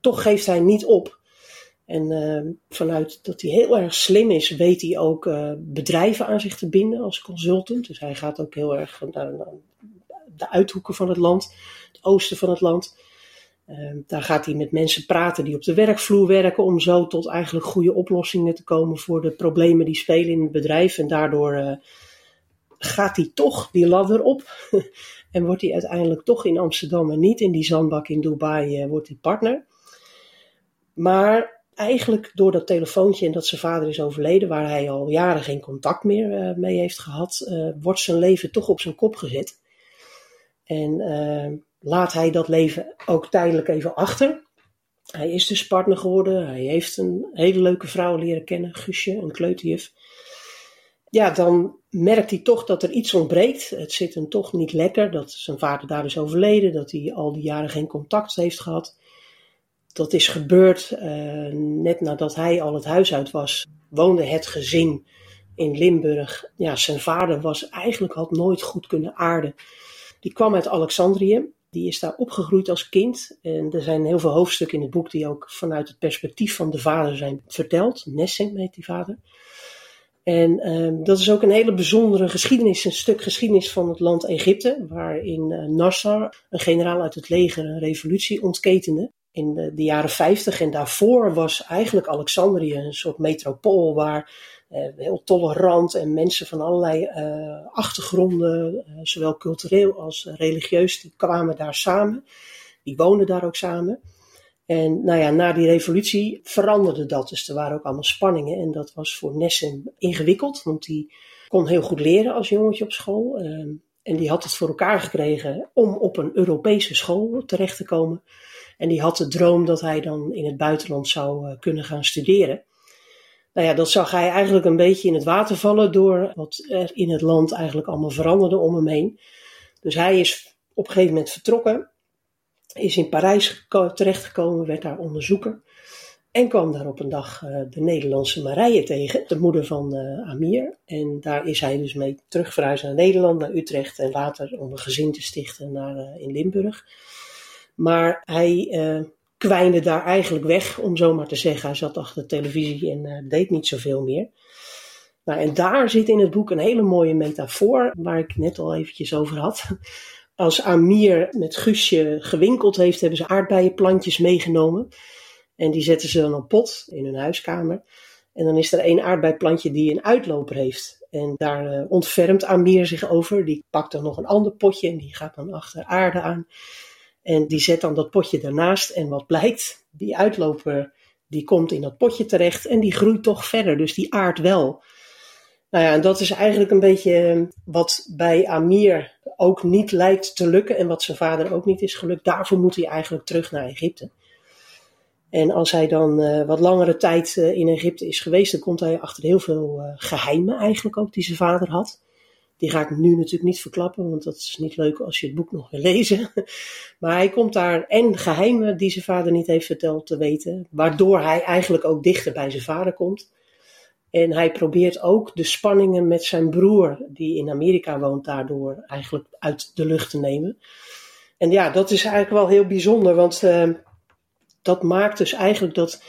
toch geeft hij niet op. En vanuit dat hij heel erg slim is, weet hij ook bedrijven aan zich te binden als consultant. Dus hij gaat ook heel erg naar, naar de uithoeken van het land, het oosten van het land. Uh, daar gaat hij met mensen praten die op de werkvloer werken om zo tot eigenlijk goede oplossingen te komen voor de problemen die spelen in het bedrijf. En daardoor uh, gaat hij toch die ladder op en wordt hij uiteindelijk toch in Amsterdam en niet in die zandbak in Dubai uh, wordt hij partner. Maar eigenlijk door dat telefoontje en dat zijn vader is overleden, waar hij al jaren geen contact meer mee heeft gehad, wordt zijn leven toch op zijn kop gezet. En laat hij dat leven ook tijdelijk even achter. Hij is dus partner geworden. Hij heeft een hele leuke vrouw leren kennen, Guusje, een kleuterjuf. Ja, dan merkt hij toch dat er iets ontbreekt. Het zit hem toch niet lekker. Dat zijn vader daar is overleden. Dat hij al die jaren geen contact heeft gehad. Dat is gebeurd uh, net nadat hij al het huis uit was. Woonde het gezin in Limburg. Ja, zijn vader was eigenlijk had nooit goed kunnen aarden. Die kwam uit Alexandrië die is daar opgegroeid als kind. En er zijn heel veel hoofdstukken in het boek die ook vanuit het perspectief van de vader zijn verteld. Nessing heet die vader. En um, dat is ook een hele bijzondere geschiedenis, een stuk geschiedenis van het land Egypte, waarin uh, Nasser, een generaal uit het leger, een revolutie ontketende in de, jaren 50. En daarvoor was eigenlijk Alexandrië een soort metropool waar heel tolerant en mensen van allerlei uh, achtergronden, uh, zowel cultureel als religieus, die kwamen daar samen. Die woonden daar ook samen. En nou ja, na die revolutie veranderde dat. Dus er waren ook allemaal spanningen. En dat was voor Nessen ingewikkeld, want die kon heel goed leren als jongetje op school. Ehm, en die had het voor elkaar gekregen om op een Europese school terecht te komen. En die had de droom dat hij dan in het buitenland zou kunnen gaan studeren. Nou ja, dat zag hij eigenlijk een beetje in het water vallen door wat er in het land eigenlijk allemaal veranderde om hem heen. Dus hij is op een gegeven moment vertrokken, is in Parijs terechtgekomen, werd daar onderzoeker. En kwam daar op een dag uh, de Nederlandse Marije tegen, de moeder van uh, Amir. En daar is hij dus mee terugverhuisd naar Nederland, naar Utrecht en later om een gezin te stichten naar, uh, in Limburg. Maar hij kwijnde daar eigenlijk weg, om zo maar te zeggen. Hij zat achter de televisie en uh, deed niet zoveel meer. Nou, en daar zit in het boek een hele mooie metafoor, waar ik net al eventjes over had. Als Amir met Guusje gewinkeld heeft, hebben ze aardbeienplantjes meegenomen. En die zetten ze dan op pot in hun huiskamer. En dan is er één aardbeiplantje die een uitloper heeft. En daar uh, ontfermt Amir zich over. Die pakt dan nog een ander potje en die gaat dan achter aarde aan. En die zet dan dat potje daarnaast. En wat blijkt, die uitloper die komt in dat potje terecht en die groeit toch verder. Dus die aardt wel. Nou ja, en dat is eigenlijk een beetje eh, wat bij Amir ook niet lijkt te lukken. En wat zijn vader ook niet is gelukt. Daarvoor moet hij eigenlijk terug naar Egypte. En als hij dan uh, wat langere tijd uh, in Egypte is geweest, dan komt hij achter heel veel uh, geheimen eigenlijk ook die zijn vader had. Die ga ik nu natuurlijk niet verklappen, want dat is niet leuk als je het boek nog wil lezen. Maar hij komt daar en geheimen die zijn vader niet heeft verteld te weten, waardoor hij eigenlijk ook dichter bij zijn vader komt. En hij probeert ook de spanningen met zijn broer, die in Amerika woont, daardoor eigenlijk uit de lucht te nemen. En ja, dat is eigenlijk wel heel bijzonder, want uh, dat maakt dus eigenlijk dat,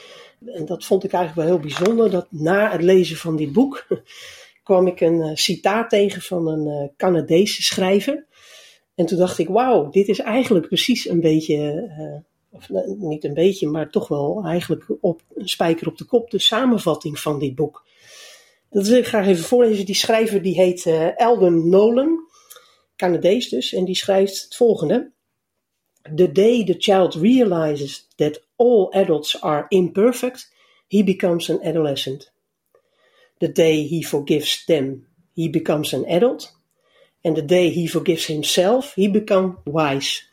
en dat vond ik eigenlijk wel heel bijzonder, dat na het lezen van dit boek kwam ik een uh, citaat tegen van een uh, Canadese schrijver. En toen dacht ik, wauw, dit is eigenlijk precies een beetje, uh, of niet een beetje, maar toch wel eigenlijk op, een spijker op de kop, de samenvatting van dit boek. Dat wil ik graag even voorlezen. Die schrijver die heet Eldon Nolan, Canadees dus, en die schrijft het volgende. The day the child realizes that all adults are imperfect, he becomes an adolescent. The day he forgives them, he becomes an adult. And the day he forgives himself, he becomes wise.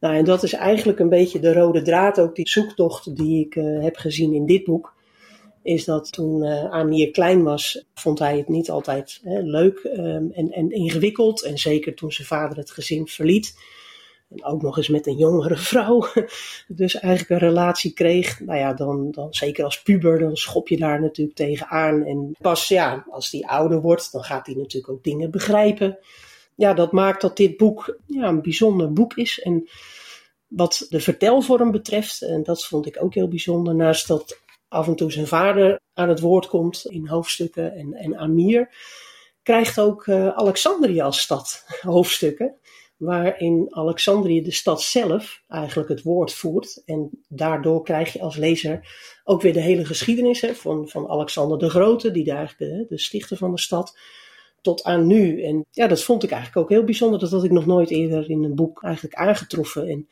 Nou, en dat is eigenlijk een beetje de rode draad, ook die zoektocht die ik uh, heb gezien in dit boek. Is dat toen uh, klein was, vond hij het niet altijd hè, leuk um, en, en ingewikkeld. En zeker toen zijn vader het gezin verliet en ook nog eens met een jongere vrouw, dus eigenlijk een relatie kreeg, nou ja, dan, dan zeker als puber, dan schop je daar natuurlijk tegenaan. En pas ja, als die ouder wordt, dan gaat hij natuurlijk ook dingen begrijpen. Ja, dat maakt dat dit boek ja, een bijzonder boek is. En Wat de vertelvorm betreft, en dat vond ik ook heel bijzonder, naast dat af en toe zijn vader aan het woord komt in hoofdstukken en, en Amir, krijgt ook uh, Alexandrië als stad hoofdstukken, waarin Alexandrië de stad zelf eigenlijk het woord voert. En daardoor krijg je als lezer ook weer de hele geschiedenis van, van Alexander de Grote, die daar de, de stichter van de stad, tot aan nu. En ja, dat vond ik eigenlijk ook heel bijzonder. Dat had ik nog nooit eerder in een boek eigenlijk aangetroffen. En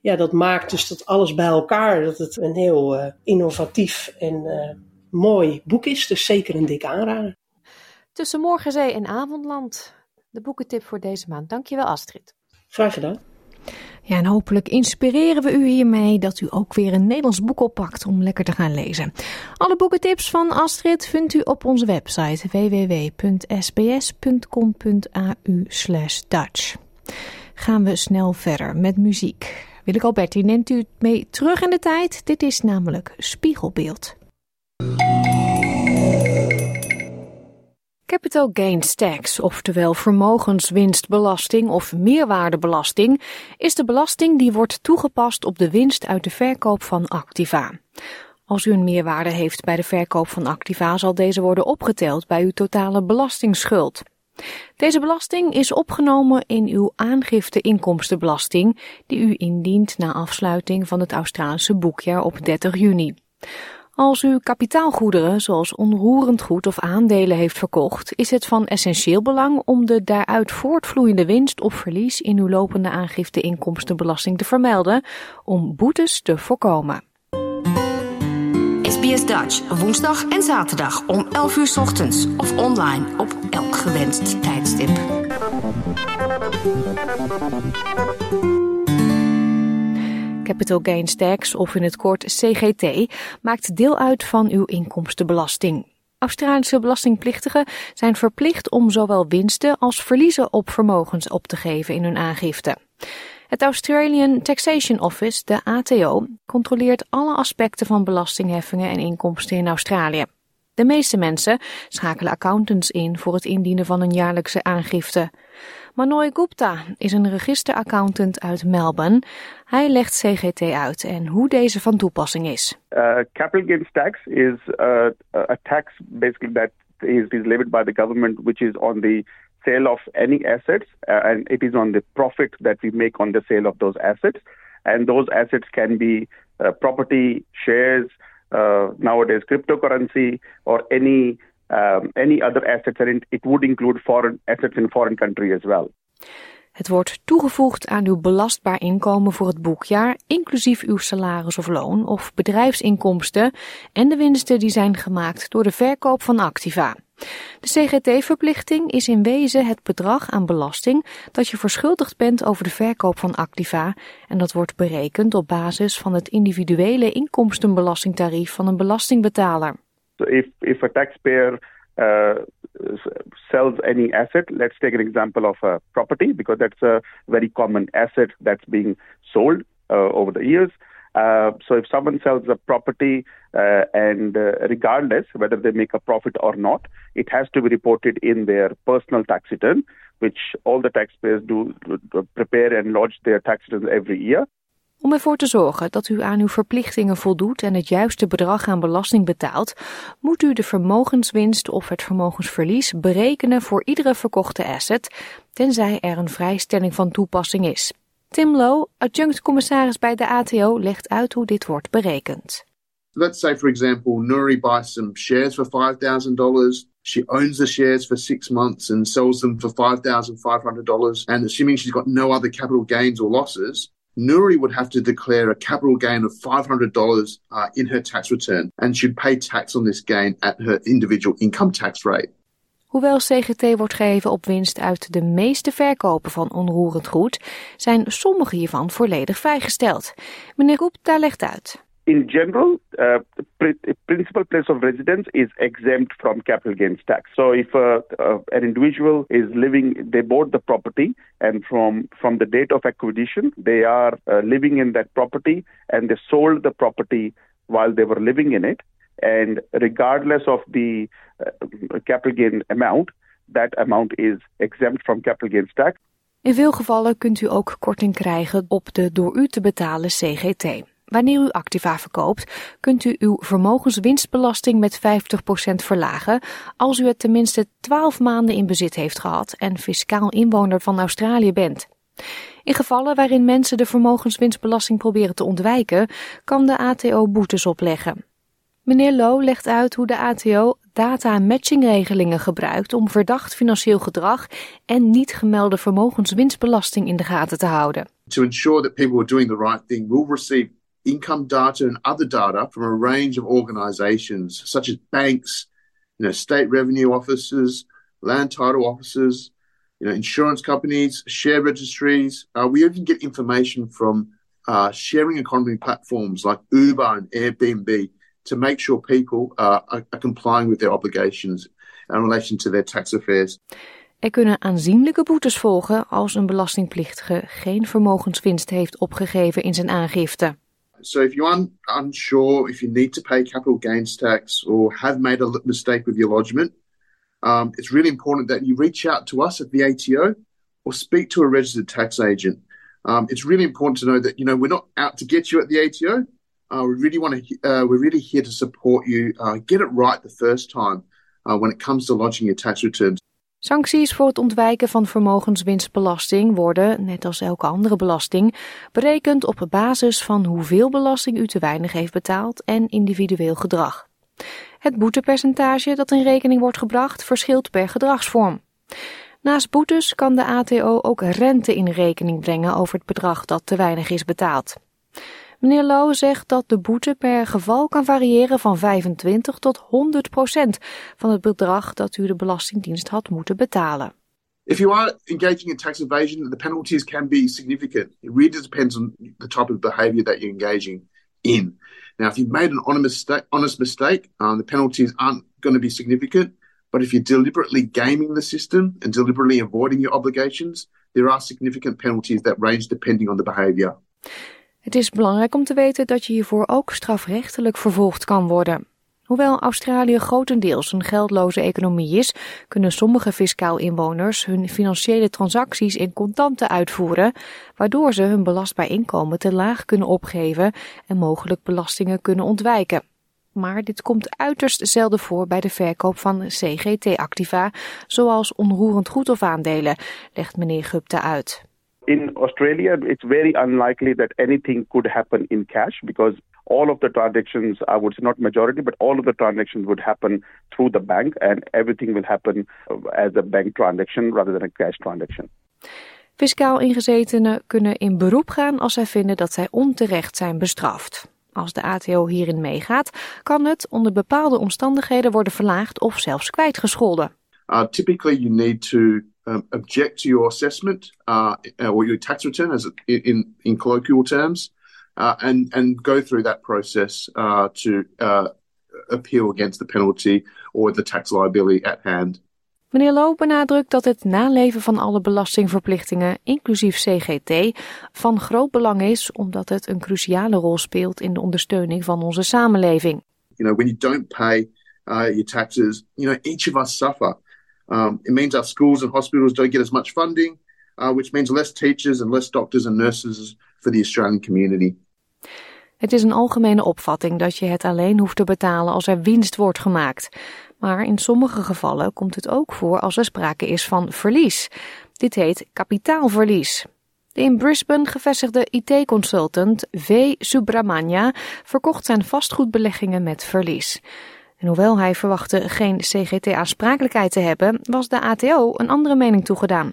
ja, dat maakt dus dat alles bij elkaar, dat het een heel uh, innovatief en uh, mooi boek is. Dus zeker een dik aanrader. Tussen Morgenzee en Avondland. De boekentip voor deze maand. Dankjewel Astrid. Graag gedaan. Ja, en hopelijk inspireren we u hiermee dat u ook weer een Nederlands boek oppakt om lekker te gaan lezen. Alle boekentips van Astrid vindt u op onze website www.sbs.com.au Dutch. Gaan we snel verder met muziek. Willeke Alberti neemt u mee terug in de tijd. Dit is namelijk Spiegelbeeld. Capital Gains Tax, oftewel vermogenswinstbelasting of meerwaardebelasting, is de belasting die wordt toegepast op de winst uit de verkoop van activa. Als u een meerwaarde heeft bij de verkoop van activa, zal deze worden opgeteld bij uw totale belastingsschuld. Deze belasting is opgenomen in uw aangifte inkomstenbelasting die u indient na afsluiting van het Australische boekjaar op 30 juni. Als u kapitaalgoederen zoals onroerend goed of aandelen heeft verkocht, is het van essentieel belang om de daaruit voortvloeiende winst of verlies in uw lopende aangifte inkomstenbelasting te vermelden om boetes te voorkomen. SBS Dutch, woensdag en zaterdag om 11 uur ochtends of online op elk gewenst tijdstip. Capital Gains Tax, of in het kort CGT, maakt deel uit van uw inkomstenbelasting. Australische belastingplichtigen zijn verplicht om zowel winsten als verliezen op vermogens op te geven in hun aangifte. Het Australian Taxation Office, de ATO, controleert alle aspecten van belastingheffingen en inkomsten in Australië. De meeste mensen schakelen accountants in voor het indienen van een jaarlijkse aangifte. Manoy Gupta is een registeraccountant uit Melbourne. Hij legt CGT uit en hoe deze van toepassing is. Uh, capital gains tax is uh, a tax basically that is, is levied by the government which is on the sale of any assets uh, and it is on the profit that we make on the sale of those assets and those assets can be uh, property shares uh, nowadays cryptocurrency or any um, any other assets, and it would include foreign assets in foreign country as well. Het wordt toegevoegd aan uw belastbaar inkomen voor het boekjaar, inclusief uw salaris of loon of bedrijfsinkomsten en de winsten die zijn gemaakt door de verkoop van activa. De CGT-verplichting is in wezen het bedrag aan belasting dat je verschuldigd bent over de verkoop van activa en dat wordt berekend op basis van het individuele inkomstenbelastingtarief van een belastingbetaler. If, if a taxpayer uh, sells any asset, let's take an example of a property because that's a very common asset that's being sold uh, over the years. Uh, so if someone sells a property uh, and uh, regardless whether they make a profit or not, it has to be reported in their personal tax return, which all the taxpayers do prepare and lodge their tax returns every year. Om ervoor te zorgen dat u aan uw verplichtingen voldoet en het juiste bedrag aan belasting betaalt, moet u de vermogenswinst of het vermogensverlies berekenen voor iedere verkochte asset, tenzij er een vrijstelling van toepassing is. Tim Lowe, adjunct-commissaris bij de ATO, legt uit hoe dit wordt berekend. Let's say, for example, Nuri buys some shares for $5,000. She owns the shares for six months and sells them for $5,500. And assuming she's got no other capital gains or losses, Nuri would have to declare a capital gain of $500 uh, in her tax return and should pay tax on this gain at her individual income tax rate. Hoewel CGT wordt gegeven op winst uit de meeste verkopen van onroerend goed, zijn sommige hiervan volledig vrijgesteld. Meneer Roep, daar legt uit. in general, uh, principal place of residence is exempt from capital gains tax. So if uh, uh, an individual is living, they bought the property, and from from the date of acquisition, they are uh, living in that property, and they sold the property while they were living in it, and regardless of the uh, capital gain amount, that amount is exempt from capital gains tax. In veel gevallen kunt u ook korting krijgen op de door u te betalen CGT. Wanneer u Activa verkoopt, kunt u uw vermogenswinstbelasting met 50% verlagen als u het tenminste 12 maanden in bezit heeft gehad en fiscaal inwoner van Australië bent. In gevallen waarin mensen de vermogenswinstbelasting proberen te ontwijken, kan de ATO boetes opleggen. Meneer Low legt uit hoe de ATO data matchingregelingen gebruikt om verdacht financieel gedrag en niet gemelde vermogenswinstbelasting in de gaten te houden. To ensure that people are doing the right thing, we'll receive income data and other data from a range of organizations such as banks, you know, state revenue offices, land title offices, you know, insurance companies, share registries. Uh, we even get information from uh, sharing economy platforms like Uber and Airbnb to make sure people are, are complying with their obligations in relation to their tax affairs. Er kunnen aanzienlijke boetes volgen als een belastingplichtige geen vermogenswinst heeft opgegeven in zijn aangifte. So if you're un unsure if you need to pay capital gains tax or have made a mistake with your lodgement, um, it's really important that you reach out to us at the ATO or speak to a registered tax agent. Um, it's really important to know that you know we're not out to get you at the ATO. Uh, we really want to. Uh, we're really here to support you. Uh, get it right the first time uh, when it comes to lodging your tax. Sancties voor het ontwijken van vermogenswinstbelasting worden, net als elke andere belasting, berekend op basis van hoeveel belasting u te weinig heeft betaald en individueel gedrag. Het boetepercentage dat in rekening wordt gebracht verschilt per gedragsvorm. Naast boetes kan de ATO ook rente in rekening brengen over het bedrag dat te weinig is betaald. Meneer Lowe zegt dat de boete per geval kan variëren van 25 tot 100 procent van het bedrag dat u de Belastingdienst had moeten betalen. If you are engaging in tax evasion, the penalties can be significant. It really depends on the type of behavior that you're engaging in. Now, if you've made an honest mistake, um, the penalties aren't going to be significant. But if you're deliberately gaming the system and deliberately avoiding your obligations, there are significant penalties that range depending on the behavior. Het is belangrijk om te weten dat je hiervoor ook strafrechtelijk vervolgd kan worden. Hoewel Australië grotendeels een geldloze economie is, kunnen sommige fiscaal inwoners hun financiële transacties in contanten uitvoeren, waardoor ze hun belastbaar inkomen te laag kunnen opgeven en mogelijk belastingen kunnen ontwijken. Maar dit komt uiterst zelden voor bij de verkoop van CGT-activa, zoals onroerend goed of aandelen, legt meneer Gupta uit. In Australia, it's very unlikely that anything could happen in cash because all of the transactions, I would say not majority, but all of the transactions would happen through the bank and everything will happen as a bank transaction rather than a cash transaction. Fiscaal ingezetenen kunnen in beroep gaan als zij vinden dat zij onterecht zijn bestraft. Als de ATO hierin meegaat, kan het onder bepaalde omstandigheden worden verlaagd of zelfs kwijtgescholden. Uh, typically, you need to um, object to your assessment uh, or your tax return, as in in colloquial terms, uh, and and go through that process uh, to uh, appeal against the penalty or the tax liability at hand. Meneer Loop benadrukt dat het naleven van alle belastingverplichtingen, inclusief CGT, van groot belang is omdat het een cruciale rol speelt in de ondersteuning van onze samenleving. You know, when you don't pay uh, your taxes, you know, each of us suffer. Um, it means our schools and hospitals don't get as much funding, uh, which means less teachers and less doctors and nurses for the Australian community. Het is een algemene opvatting dat je het alleen hoeft te betalen als er winst wordt gemaakt. Maar in sommige gevallen komt het ook voor als er sprake is van verlies. Dit heet kapitaalverlies. De in Brisbane gevestigde IT-consultant V. Subramania verkocht zijn vastgoedbeleggingen met verlies. En hoewel hij verwachtte geen CGT-aansprakelijkheid te hebben, was de ATO een andere mening toegedaan.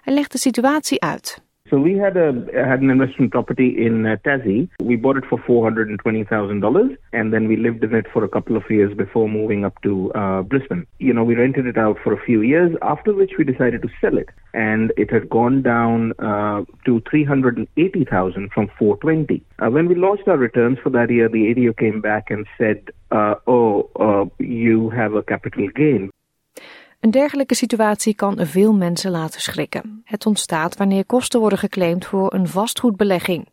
Hij legt de situatie uit. So we had a had an investment property in uh, Tassie. We bought it for four hundred and twenty thousand dollars, and then we lived in it for a couple of years before moving up to uh, Brisbane. You know, we rented it out for a few years. After which we decided to sell it, and it had gone down uh, to three hundred and eighty thousand from four twenty. Uh, when we launched our returns for that year, the ADO came back and said, uh, "Oh, uh, you have a capital gain." Een dergelijke situatie kan veel mensen laten schrikken. Het ontstaat wanneer kosten worden geclaimd voor een vastgoedbelegging.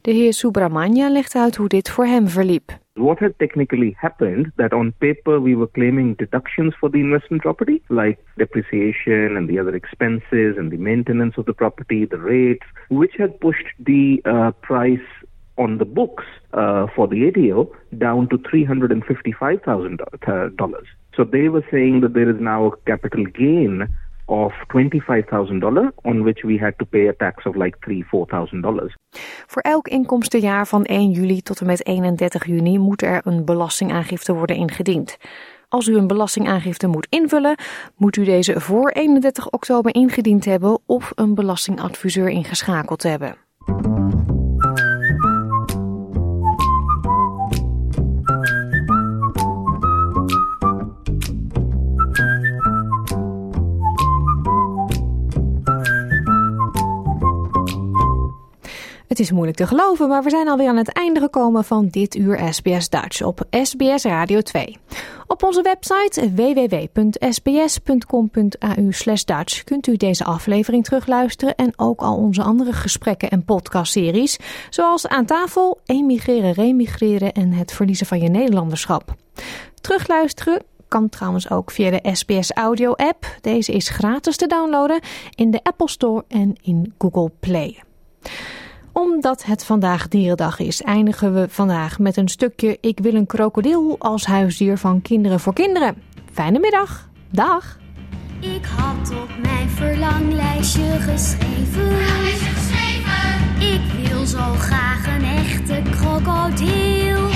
De heer Subramania legt uit hoe dit voor hem verliep. What had technically happened that on paper we were claiming deductions for the investment property, like depreciation and the other expenses and the maintenance of the property, the rates, which had pushed the uh, price on the books uh, for the ATO down to $355,000. So they were saying that there is now a capital gain of $25,000 on which we had to pay a tax of like $3,000, $4,000. Voor elk inkomstenjaar van 1 juli tot en met 31 juni moet er een belastingaangifte worden ingediend. Als u een belastingaangifte moet invullen, moet u deze voor 31 oktober ingediend hebben of een belastingadviseur ingeschakeld hebben. Het is moeilijk te geloven, maar we zijn alweer aan het einde gekomen van dit uur SBS Dutch op SBS Radio 2. Op onze website www.sbs.com.au Dutch kunt u deze aflevering terugluisteren en ook al onze andere gesprekken en podcastseries, zoals Aan tafel, Emigreren, Remigreren en Het verliezen van je Nederlanderschap. Terugluisteren kan trouwens ook via de SBS Audio app. Deze is gratis te downloaden in de Apple Store en in Google Play omdat het vandaag dierendag is, eindigen we vandaag met een stukje Ik wil een krokodil als huisdier van Kinderen voor Kinderen. Fijne middag. Dag. Ik had op mijn verlanglijstje geschreven. geschreven. Ik wil zo graag een echte krokodil. Echte krokodil.